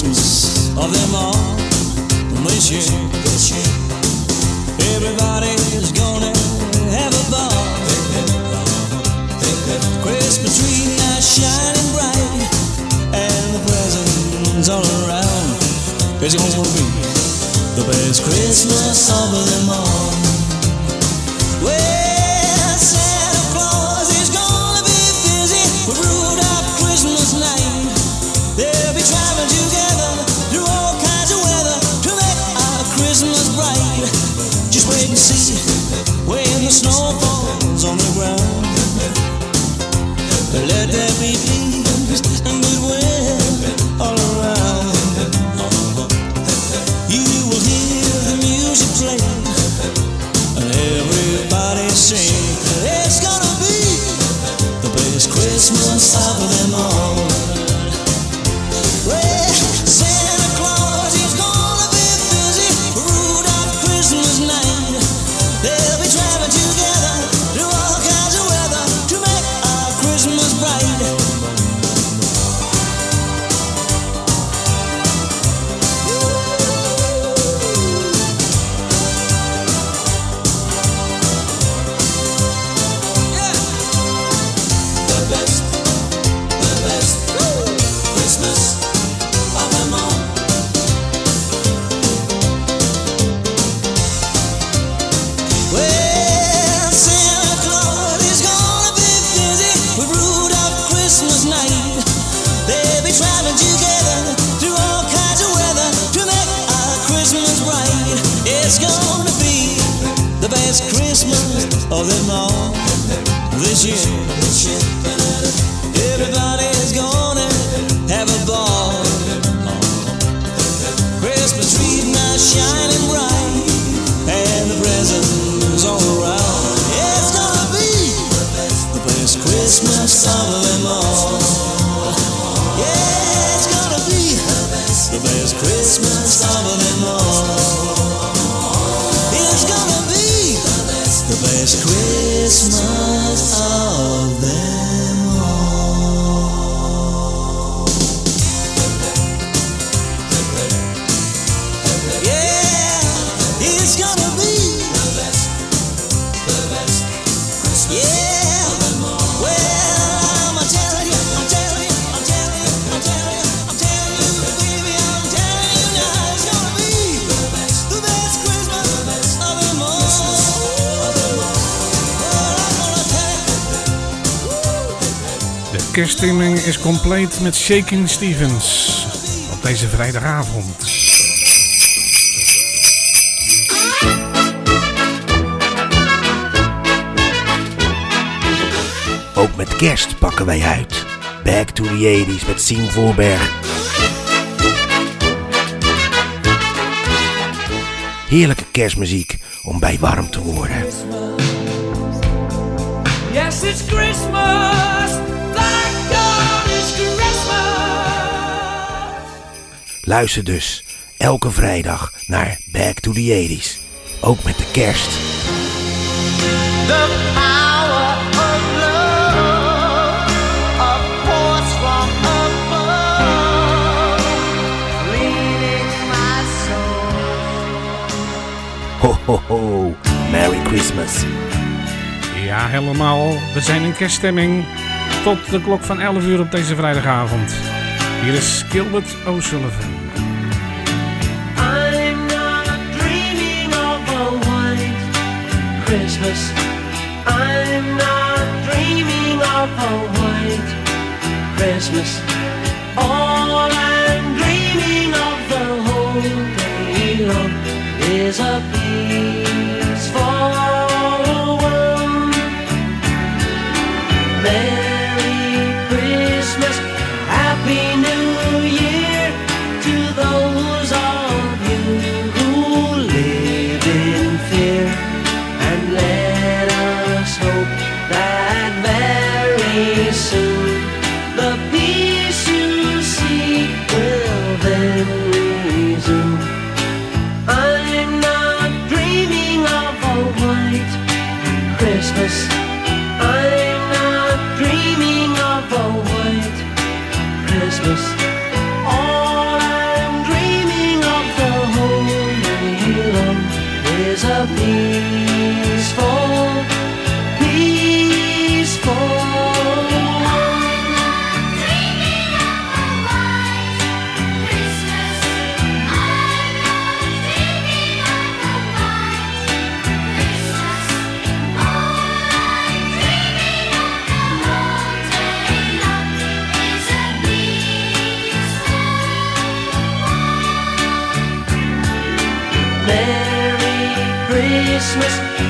Christmas of them all this year. This year. Everybody's gonna have a ball. Christmas tree now shining bright, and the presents all around. It's gonna be the best Christmas of them all. Snow falls on the ground. Let there be peace of them all this year. Kerststemming is compleet met Shaking Stevens op deze vrijdagavond. Ook met kerst pakken wij uit. Back to the 80s met Siem Voorberg. Heerlijke kerstmuziek om bij warm te worden. Yes, it's Christmas. Luister dus elke vrijdag naar Back to the 80s. Ook met de kerst. The power of love, a force from above, leading my soul. Ho ho ho. Merry Christmas. Ja, helemaal. We zijn in kerststemming tot de klok van 11 uur op deze vrijdagavond. Hier is Gilbert O'Sullivan. Christmas. I'm not dreaming of a white Christmas. All I'm dreaming of the whole day long is a Christmas,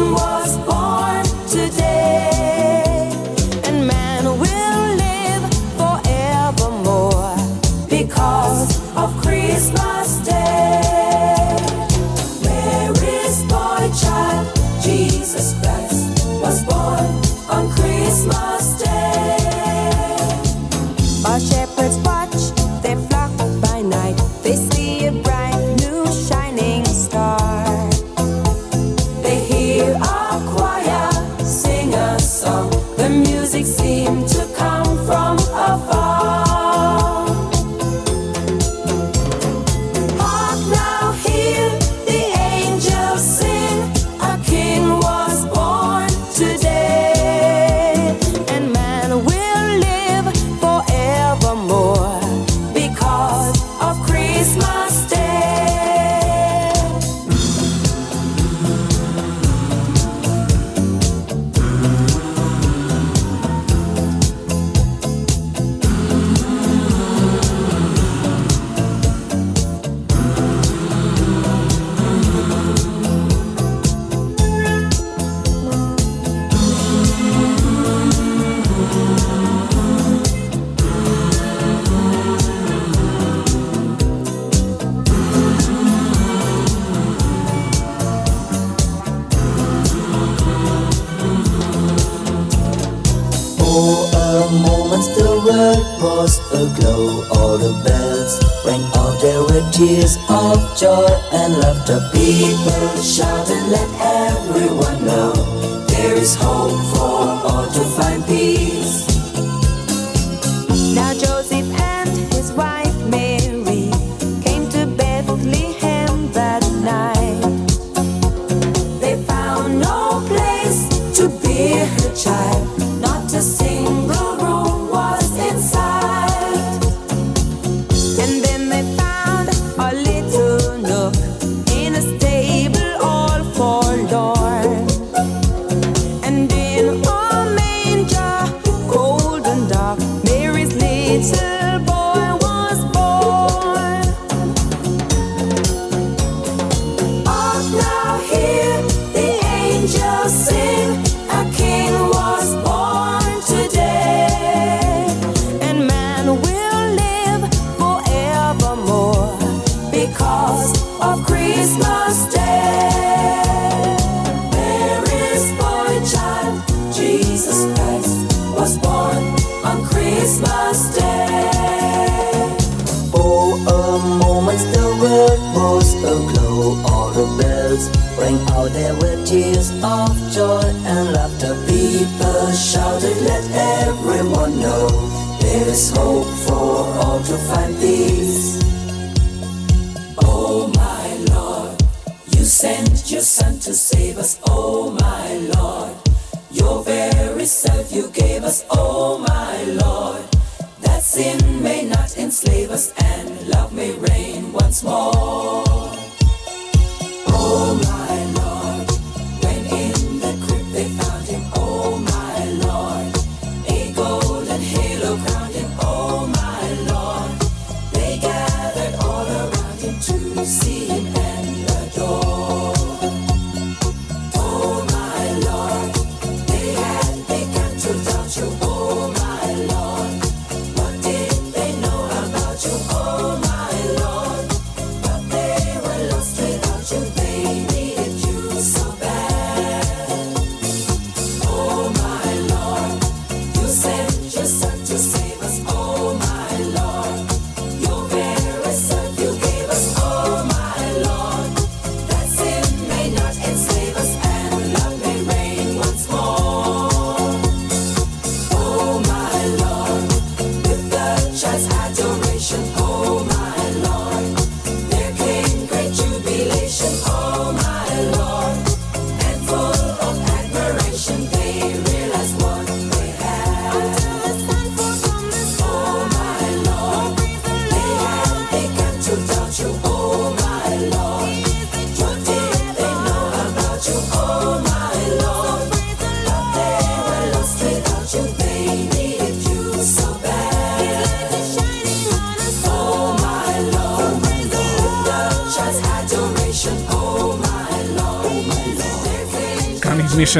a king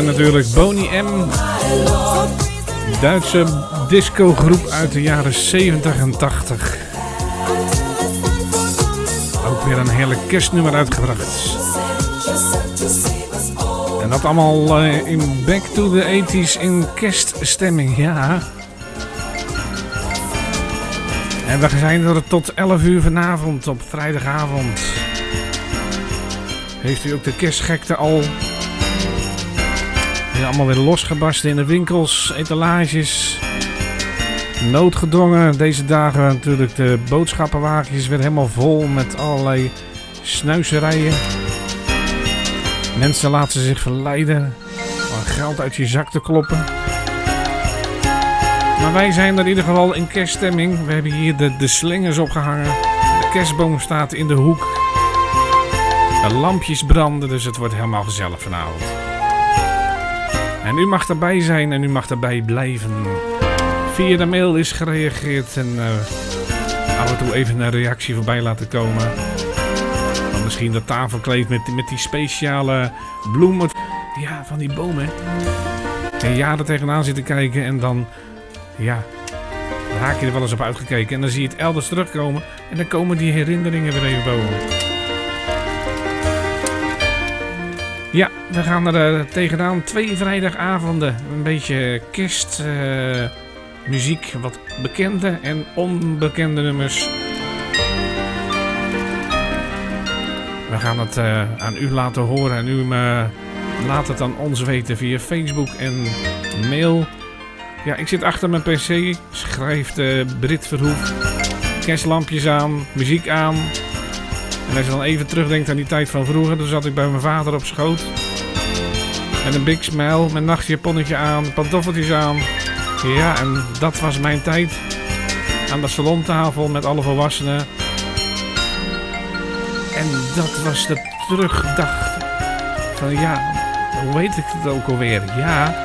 Missen natuurlijk. Boney M. Duitse discogroep uit de jaren 70 en 80. Ook weer een heerlijk kerstnummer uitgebracht. En dat allemaal eh, in Back to the 80s in kerststemming, ja. En we zijn er tot 11 uur vanavond op vrijdagavond. Heeft u ook de kerstgekte al ja, allemaal weer losgebarsten in de winkels, etalages. Noodgedwongen deze dagen natuurlijk de boodschappenwagentjes weer helemaal vol met allerlei snuiserijen. Mensen laten zich verleiden om geld uit je zak te kloppen. Maar wij zijn er in ieder geval in kerststemming. We hebben hier de, de slingers opgehangen. De kerstboom staat in de hoek. De lampjes branden, dus het wordt helemaal gezellig vanavond. En u mag erbij zijn en u mag erbij blijven. Via de mail is gereageerd en eh, af en toe even een reactie voorbij laten komen. Dan misschien dat tafelkleed met, met die speciale bloemen. Ja, van die bomen. En ja, er tegenaan zitten kijken en dan, ja, dan raak je er wel eens op uitgekeken. En dan zie je het elders terugkomen en dan komen die herinneringen weer even boven. Ja, we gaan er eh, tegenaan. Twee vrijdagavonden. Een beetje kerstmuziek. wat bekende en onbekende nummers. We gaan het eh, aan u laten horen. En u eh, laat het aan ons weten via Facebook en mail. Ja, ik zit achter mijn pc. Schrijft eh Brit Verhoef. Kerstlampjes aan. Muziek aan. En als je dan even terugdenkt aan die tijd van vroeger, dan zat ik bij mijn vader op schoot. Met een big smile, met nachtjaponnetje aan, pantoffeltjes aan. Ja, en dat was mijn tijd. Aan de salontafel met alle volwassenen. En dat was de terugdag van ja, hoe weet ik het ook alweer? Ja,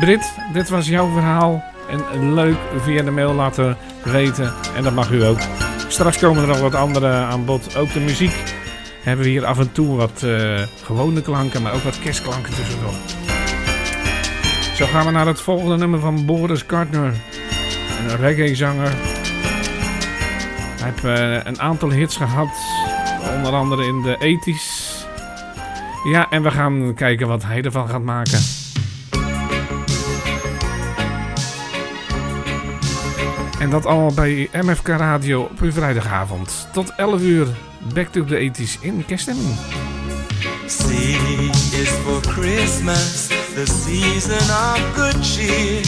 Brit, dit was jouw verhaal. En leuk via de mail laten weten. En dat mag u ook. Straks komen er nog wat andere aan bod. Ook de muziek hebben we hier af en toe wat eh, gewone klanken, maar ook wat kerstklanken tussendoor. Zo gaan we naar het volgende nummer van Boris Gardner. Een reggae-zanger. Hij heeft eh, een aantal hits gehad, onder andere in de 80s. Ja, en we gaan kijken wat hij ervan gaat maken. En dat allemaal bij MFK Radio op uw vrijdagavond. Tot 11 uur, back to the 80s in kerststemming. C is for Christmas, the season of good cheer.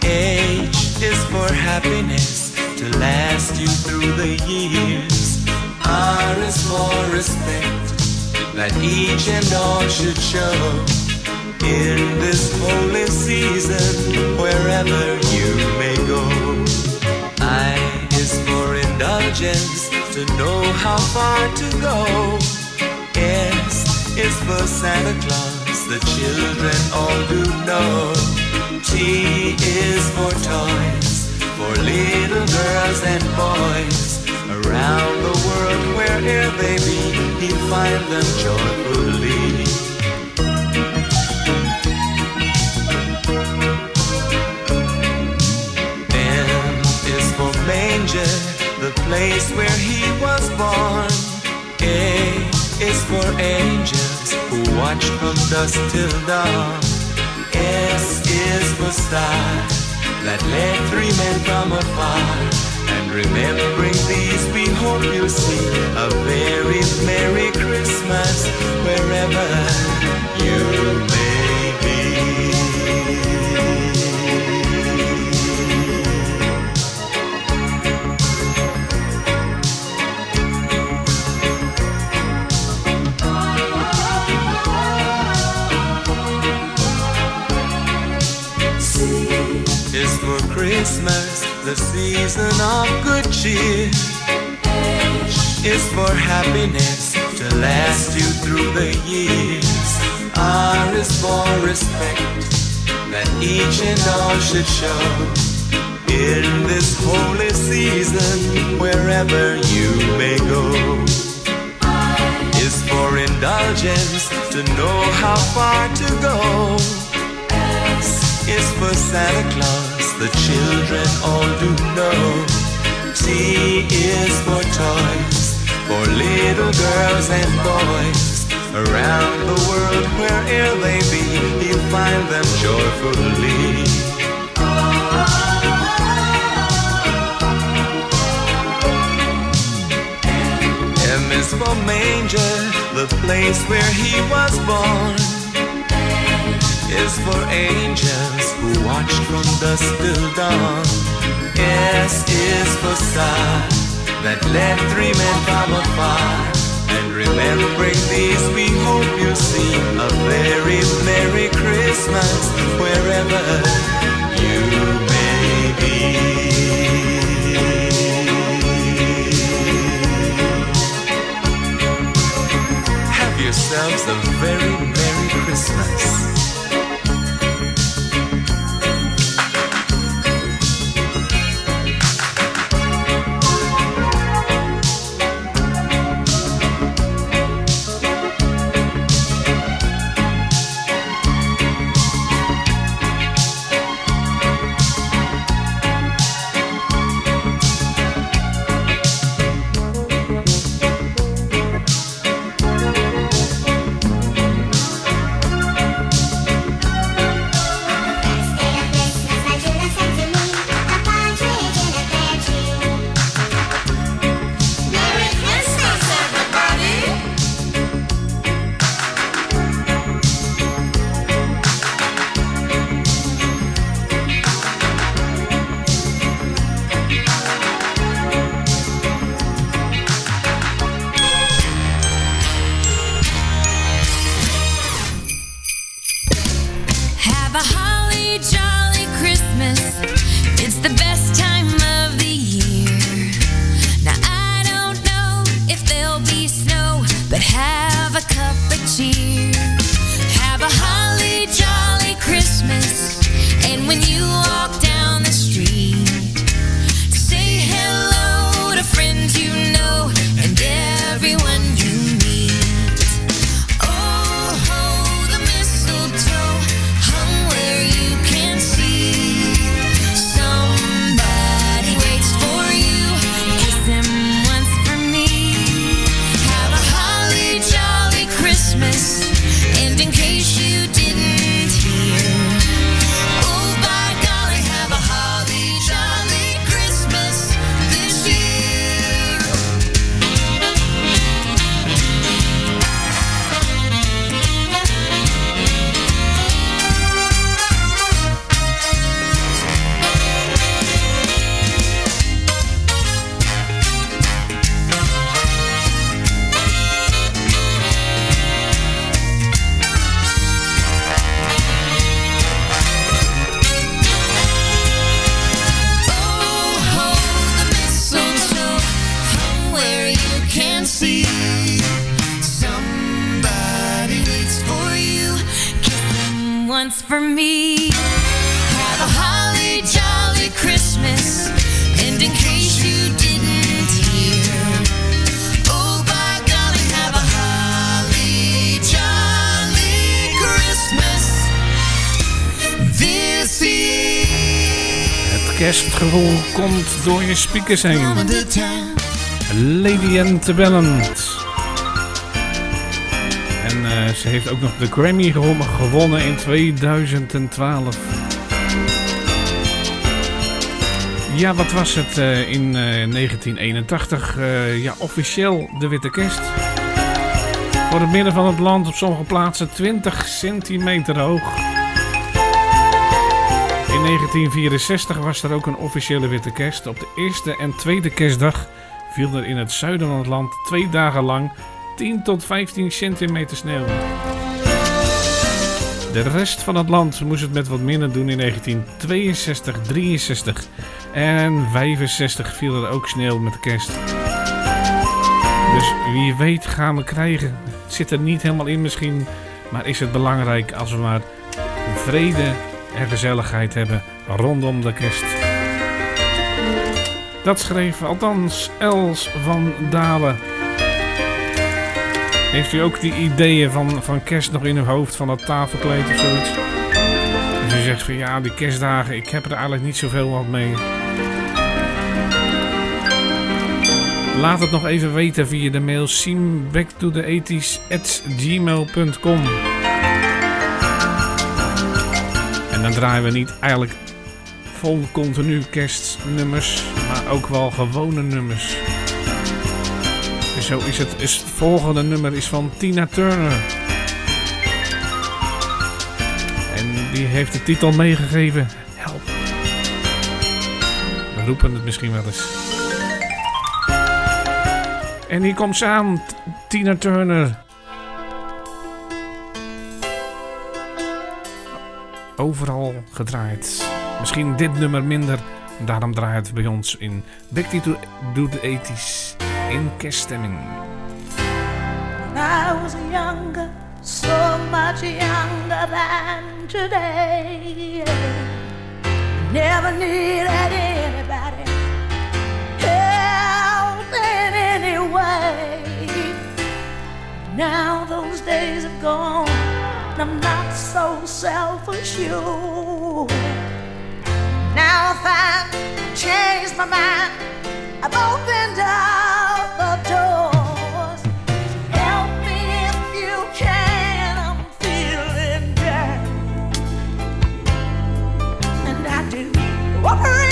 H is for happiness, to last you through the years. R is for respect, that each and all should show in this holy season, wherever you may go. I is for indulgence to know how far to go. S is for Santa Claus, the children all do know. T is for toys, for little girls and boys. Around the world, where'er they be, he'll find them joyfully. The place where he was born. A is for angels who watch from dusk till dawn. S is for star that led three men from afar. And remembering these, we hope you see a very Merry Christmas wherever you may season of good cheer. Is for happiness to last you through the years. Ah, R is for respect that each and all should show. In this holy season, wherever you may go, is for indulgence to know how far to go S is for Santa Claus, the children all do know. T is for toys, for little girls and boys. Around the world, where'er they be, you'll find them joyfully. M is for manger, the place where he was born is for angels who watch from dusk till dawn. S is for star that led three men from afar. And remembering these, we hope you see a very Merry Christmas wherever you may be. Have yourselves a very Merry Christmas. Kerstgevoel komt door je speakers heen. Lady Antebellend. En eh, ze heeft ook nog de Grammy gewo- gewonnen in 2012. Ja, wat was het eh, in eh, 1981? Eh, ja, officieel de Witte Kerst. Voor het midden van het land op sommige plaatsen 20 centimeter hoog. In 1964 was er ook een officiële Witte Kerst. Op de eerste en tweede kerstdag viel er in het zuiden van het land twee dagen lang 10 tot 15 centimeter sneeuw. De rest van het land moest het met wat minder doen in 1962, 63 en 65 viel er ook sneeuw met de kerst. Dus wie weet gaan we krijgen. Het zit er niet helemaal in misschien, maar is het belangrijk als we maar vrede en gezelligheid hebben rondom de kerst. Dat schreef althans Els van Dalen. Heeft u ook die ideeën van, van kerst nog in uw hoofd, van dat tafelkleed of zoiets? Dus u zegt van ja, die kerstdagen, ik heb er eigenlijk niet zoveel wat mee. Laat het nog even weten via de mail seambacktotheethies@gmail.com. En dan draaien we niet eigenlijk vol continu kerstnummers, maar ook wel gewone nummers. Zo is het, is het volgende nummer is van Tina Turner. En die heeft de titel meegegeven, Help. We roepen het misschien wel eens. En hier komt ze aan, Tina Turner. Overal gedraaid. Misschien dit nummer minder. Daarom draait het bij ons in Back to do the 80s in kerststemming. I was younger, so much younger than today. Never needed anybody help in any way. Now those days have gone, I'm not so self-assured. Now if I changed my mind, I've opened up the doors. Help me if you can, I'm feeling. And I do appreciate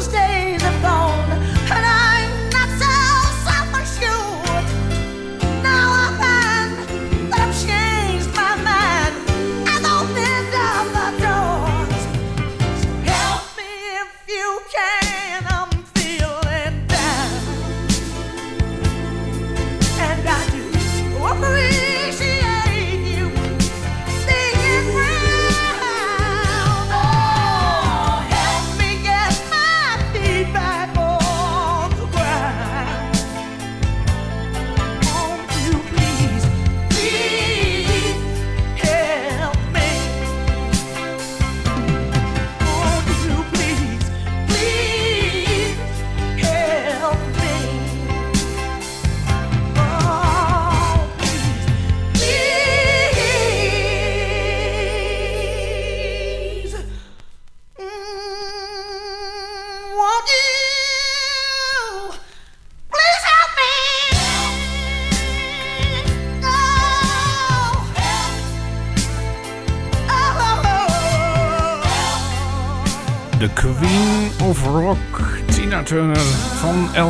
those days are gone.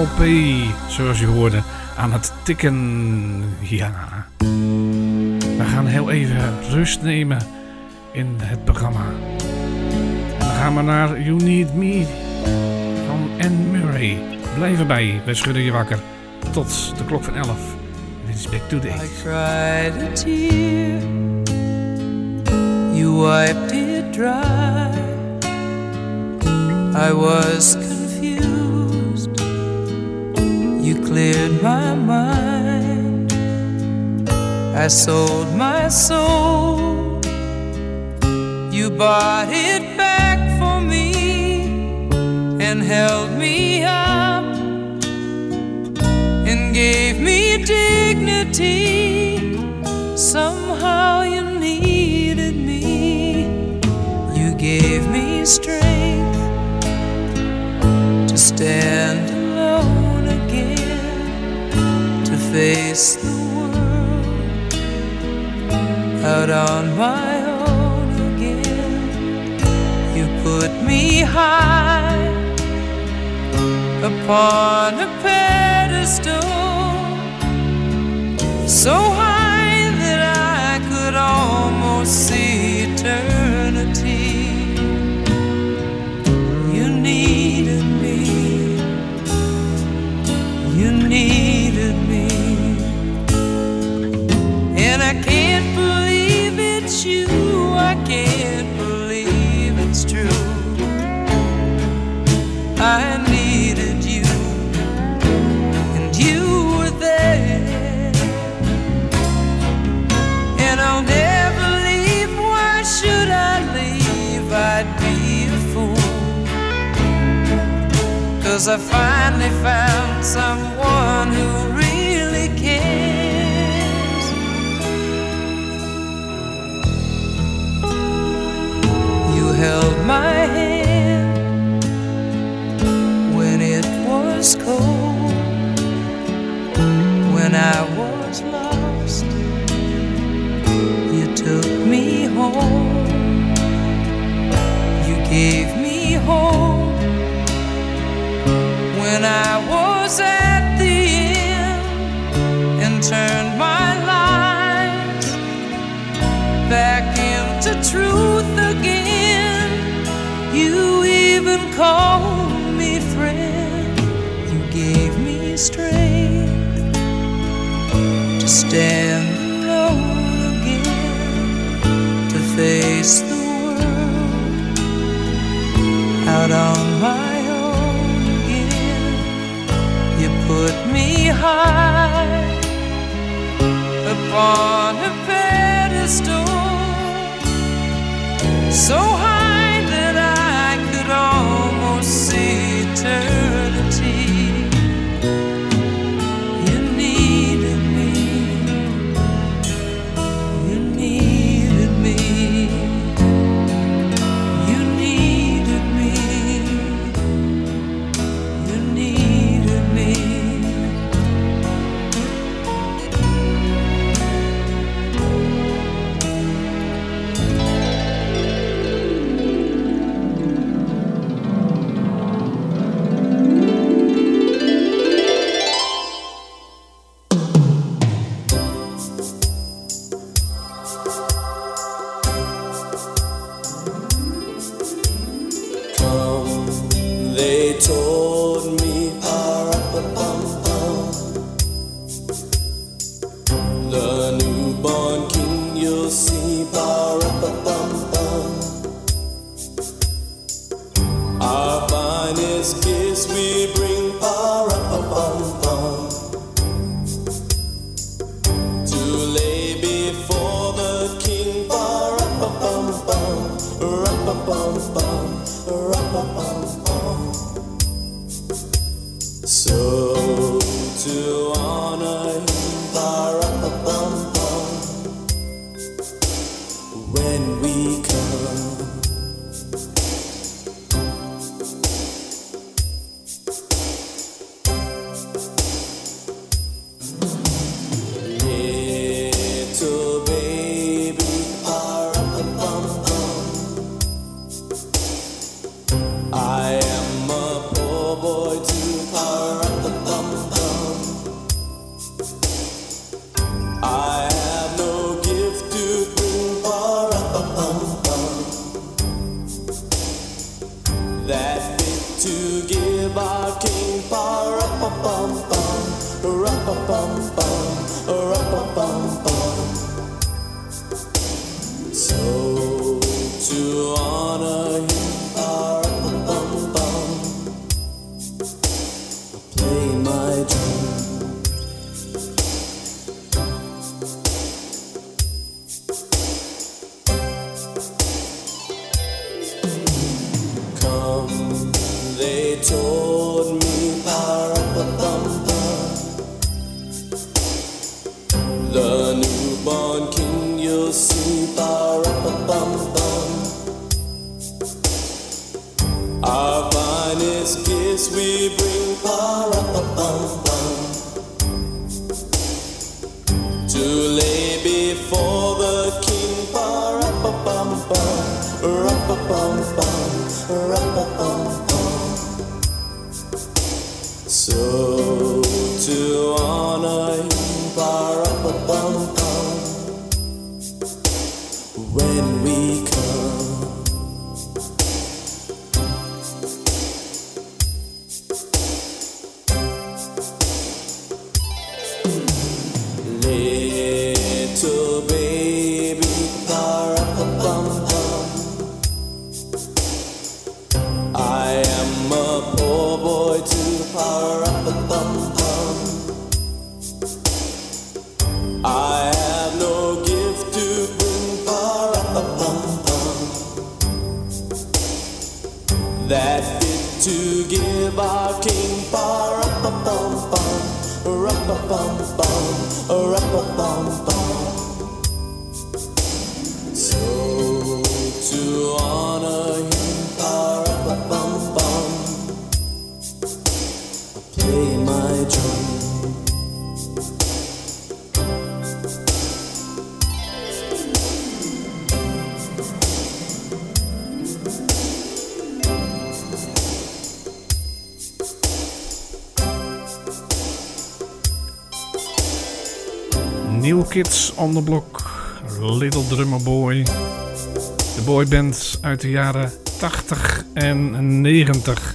LP. Zoals u hoorde aan het tikken. Ja. We gaan heel even rust nemen in het programma. En dan gaan we naar You Need Me van Anne Murray. Blijf erbij, wij schudden je wakker. Tot de klok van 11. Dit is Back to the I 80s. cried a tear, you. I was cleared my mind. I sold my soul, you bought it back for me and held me up and gave me dignity. Somehow you needed me. You gave me strength to stand face the world out on my own again. You put me high upon a pedestal, so high that I could almost see eternity. Can't believe it's you. I can't believe it's true. I needed you, and you were there. And I'll never leave. Why should I leave? I'd be a fool. Cause I finally found someone who held my hand when it was cold, when I was lost. You took me home, you gave me hope when I was at the end and turned my called me friend. You gave me strength to stand alone again, to face the world out on my own again. You put me high upon a pedestal so high bum bum bum, ra bum bum. So Block, Little Drummer Boy. De boyband uit de jaren 80 en 90.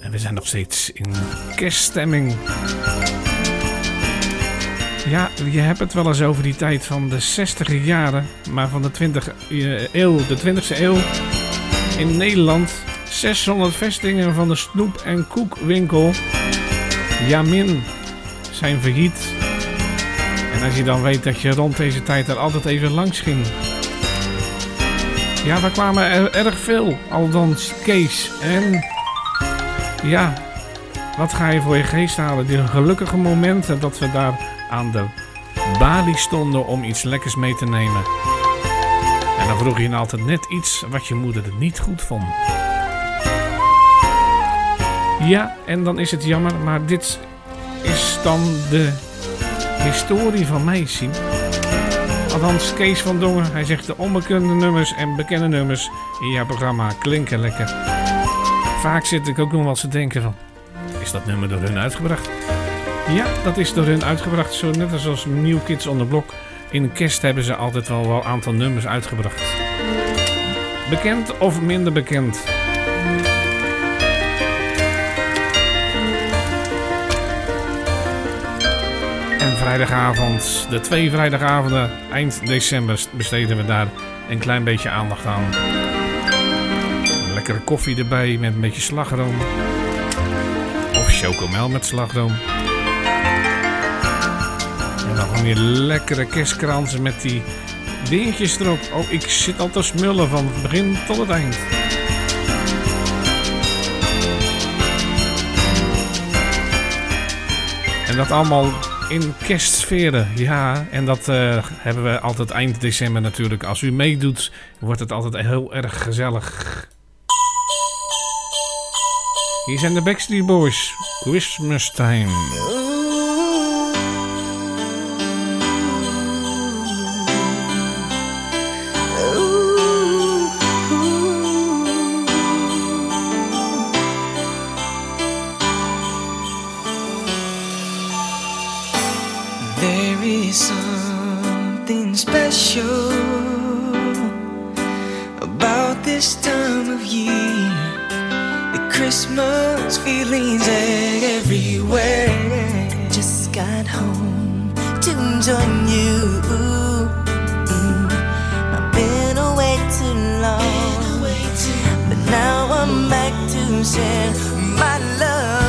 En we zijn nog steeds in kerststemming. Ja, je hebt het wel eens over die tijd van de 60 jaren, maar van de 20 eeuw, de 20e eeuw in Nederland 600 vestingen van de snoep- en koekwinkel Jamin zijn failliet. En als je dan weet dat je rond deze tijd er altijd even langs ging. Ja, we kwamen er erg veel. Althans, Kees. En ja, wat ga je voor je geest halen? Die gelukkige momenten dat we daar aan de balie stonden om iets lekkers mee te nemen. En dan vroeg je je altijd net iets wat je moeder er niet goed vond. Ja, en dan is het jammer, maar dit is dan de historie van mij, Siem. Althans, Kees van Dongen, hij zegt de onbekende nummers en bekende nummers in jouw programma klinken lekker. Vaak zit ik ook nog eens te denken van, is dat nummer door hun uitgebracht? Ja, dat is door hun uitgebracht, zo net als, New Kids on the Block. In kerst hebben ze altijd wel een aantal nummers uitgebracht. Bekend of minder bekend? Vrijdagavond, de twee vrijdagavonden eind december besteden we daar een klein beetje aandacht aan. Lekkere koffie erbij met een beetje slagroom. Of chocomel met slagroom. En dan die lekkere kerstkransen met die dingetjes erop. Oh, ik zit al te smullen van het begin tot het eind. En dat allemaal in kerstsferen. Ja, en dat eh, hebben we altijd eind december natuurlijk. Als u meedoet, wordt het altijd heel erg gezellig. Hier zijn de Backstreet Boys. Christmas time. Something special about this time of year. The Christmas feelings everywhere. Just got home to join you. I've been away too long, but now I'm back to share my love.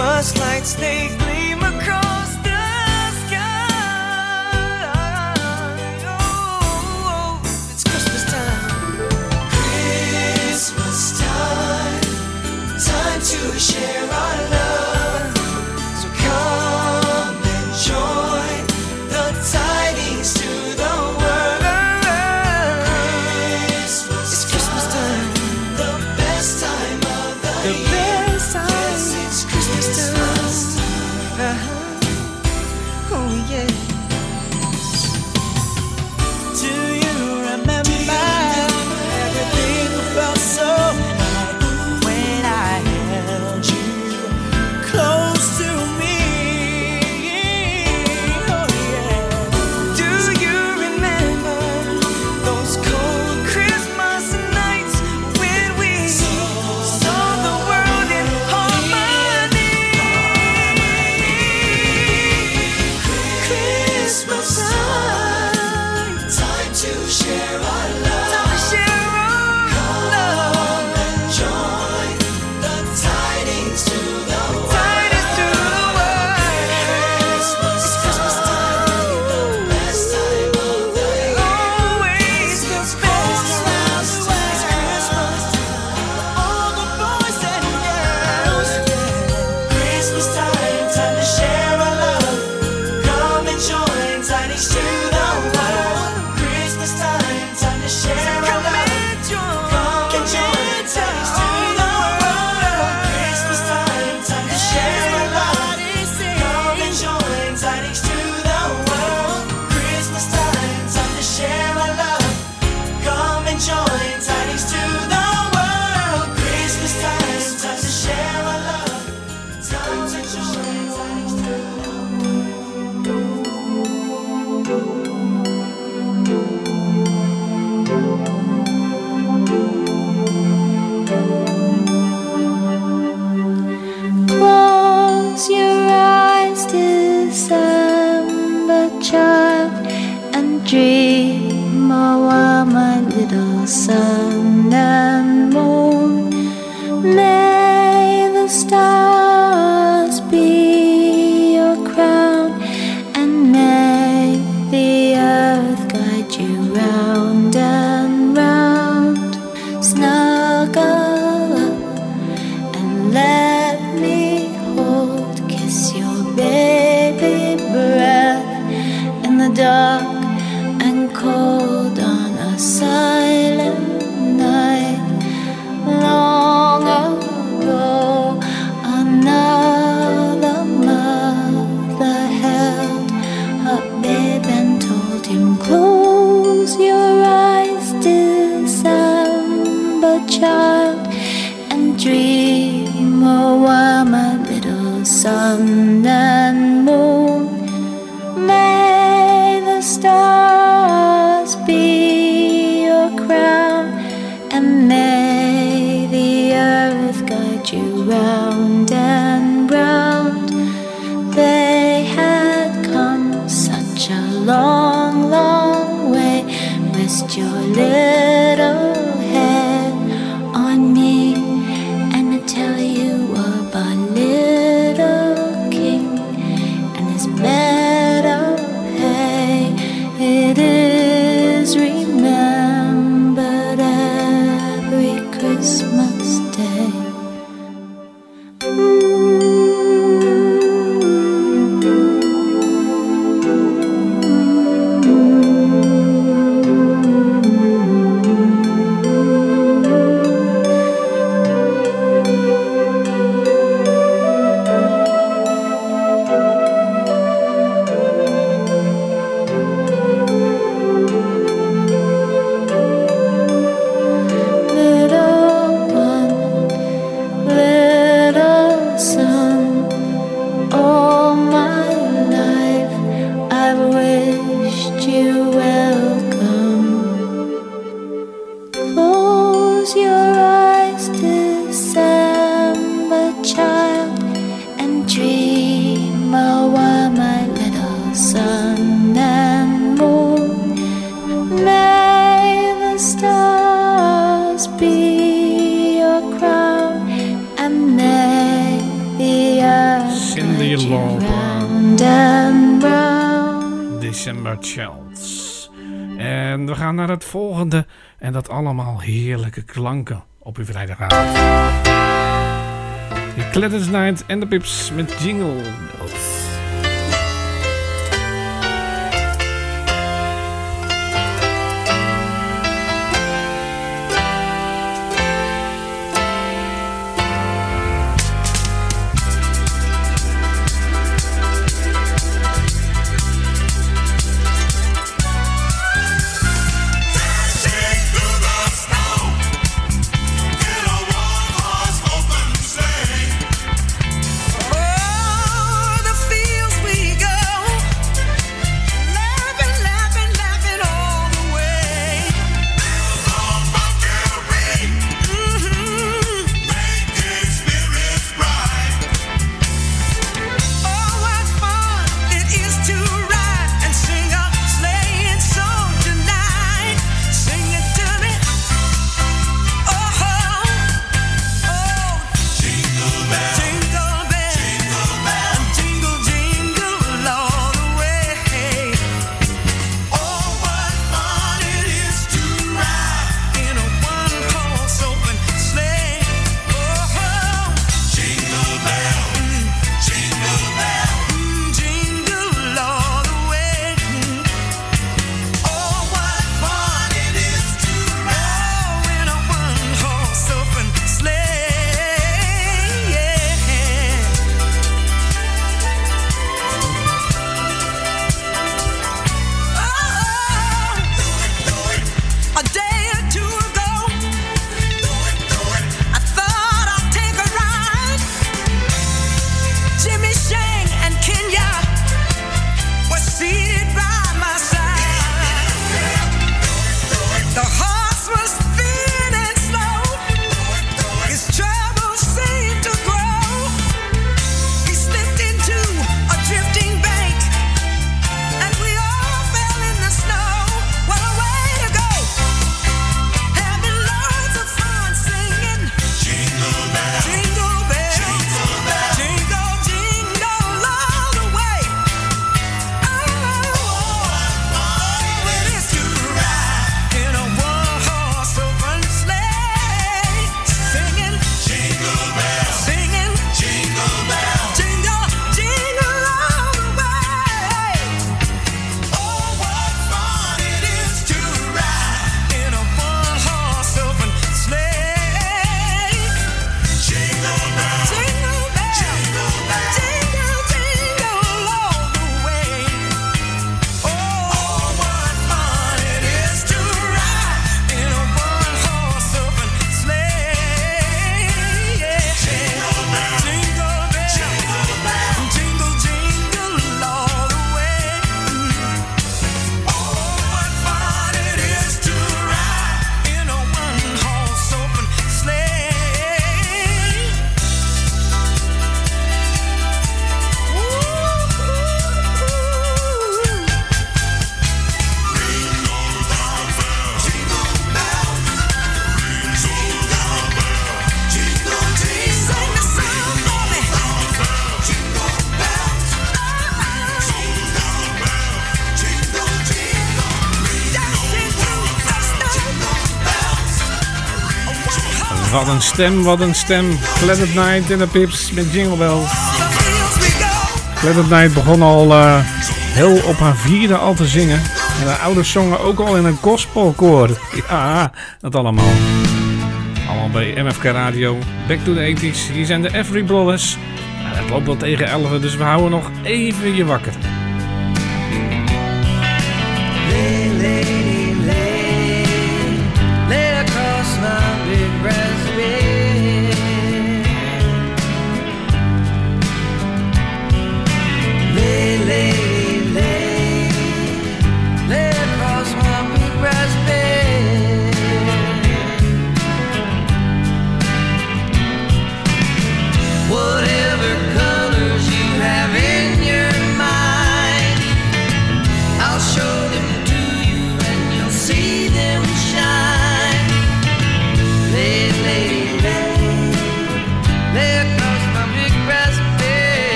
Must like steak heerlijke klanken op uw vrijdagavond. De Claddens Night en de Pips met Jingle. Wat een stem, wat een stem. Planet Night in de Pips met Jingle Bells. Planet Night begon al uh, heel op haar vierde al te zingen. En haar ouders zongen ook al in een gospelkoor. Ja, dat allemaal. Allemaal bij MFK Radio. Back to the 80s. Hier zijn de Every Brothers. Het loopt wel tegen 11, dus we houden nog even je wakker.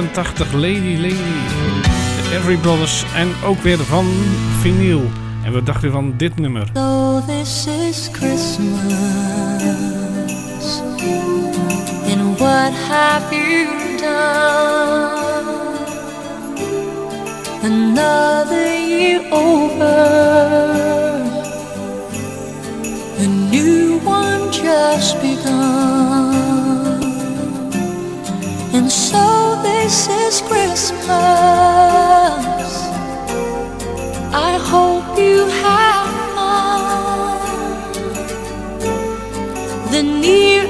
84 Lady Lady. De Every Brothers en ook weer van vinyl. En we dachten van dit nummer? So this is Christmas And what have you done Another year over A new one just begun And so this is Christmas. I hope you have fun. The near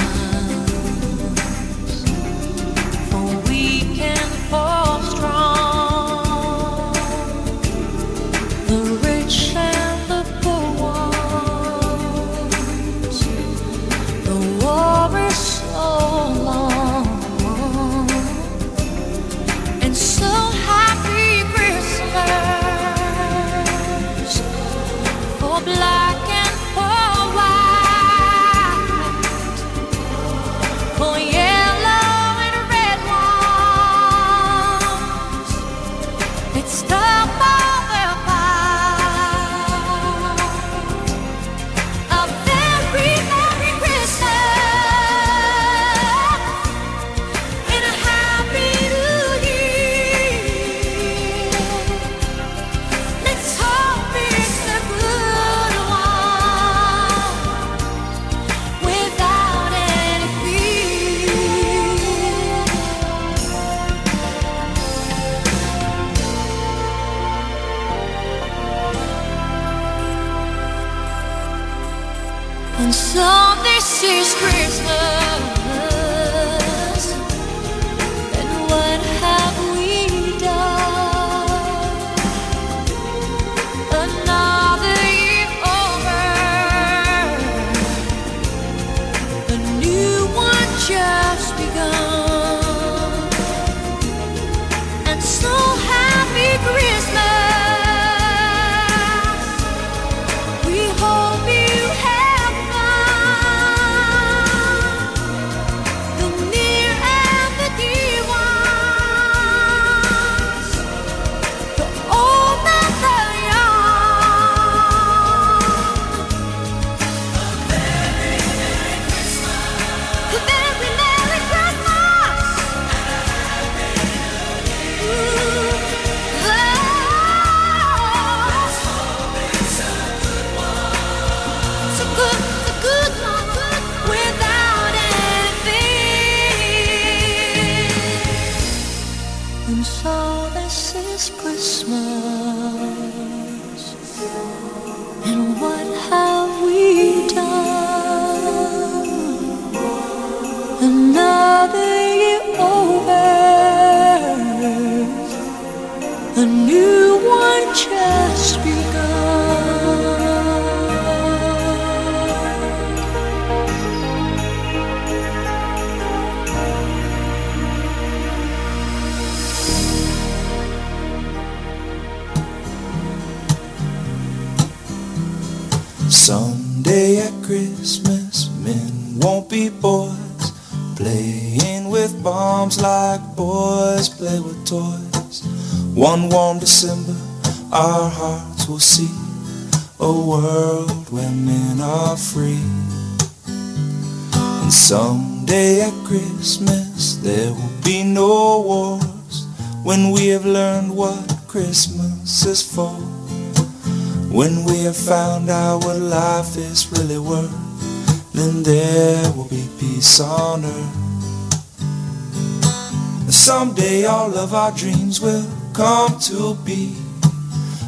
of our dreams will come to be.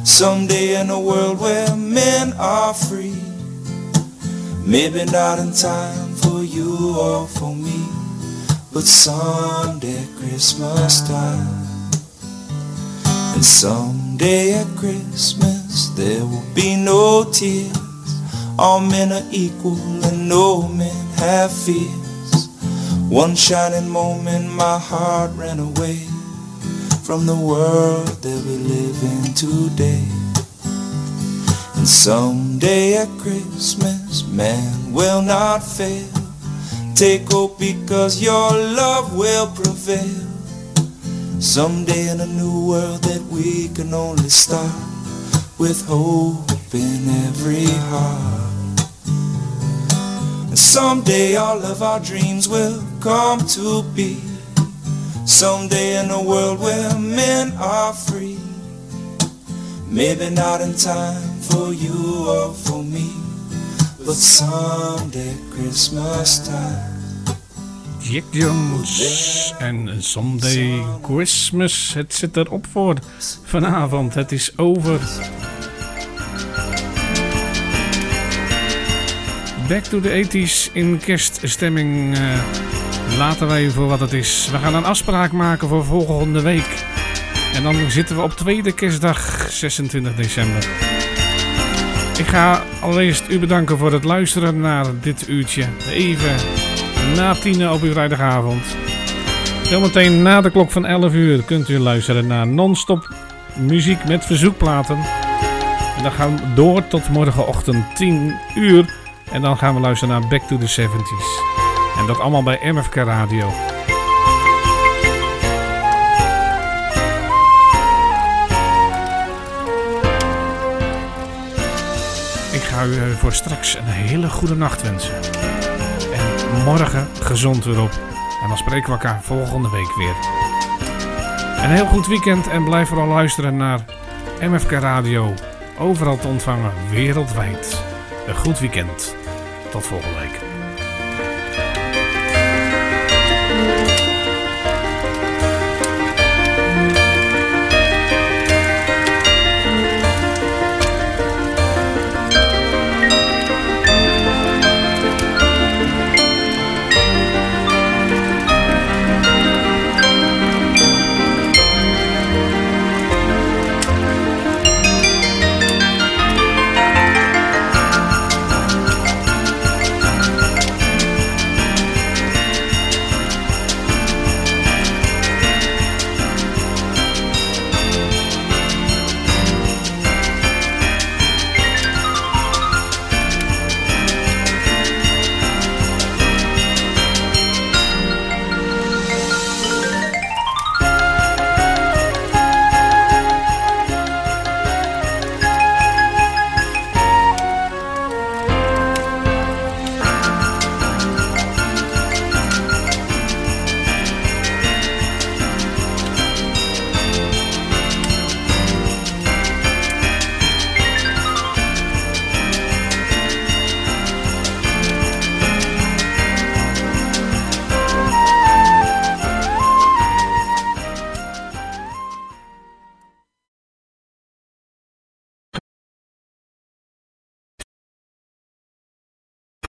Someday in a world where men are free. Maybe not in time for you or for me, but someday at Christmas time. And someday at Christmas there will be no tears. All men are equal and no men have fears. One shining moment my heart ran away from the world that we live in today. And someday at Christmas, man will not fail. Take hope because your love will prevail. Someday in a new world that we can only start with hope in every heart. And someday all of our dreams will come to be. Someday in a world where men are free. Maybe not in time for you or for me, but someday Christmas time. Jack Jones en Someday Christmas. Het zit erop voor vanavond. Het is over. Back to the 80s in kerststemming. eh, laten wij voor wat het is. We gaan een afspraak maken voor volgende week. En dan zitten we op tweede kerstdag 26 december. Ik ga allereerst u bedanken voor het luisteren naar dit uurtje. Even na tienen op uw vrijdagavond. Zometeen na de klok van 11 uur kunt u luisteren naar non-stop muziek met verzoekplaten. En dan gaan we door tot morgenochtend 10 uur. En dan gaan we luisteren naar Back to the 70s. En dat allemaal bij MFK Radio. Ik ga u eh, voor straks een hele goede nacht wensen. En morgen gezond weer op. En dan spreken we elkaar volgende week weer. Een heel goed weekend en blijf vooral luisteren naar MFK Radio. Overal te ontvangen wereldwijd. Een goed weekend. Tot volgende week.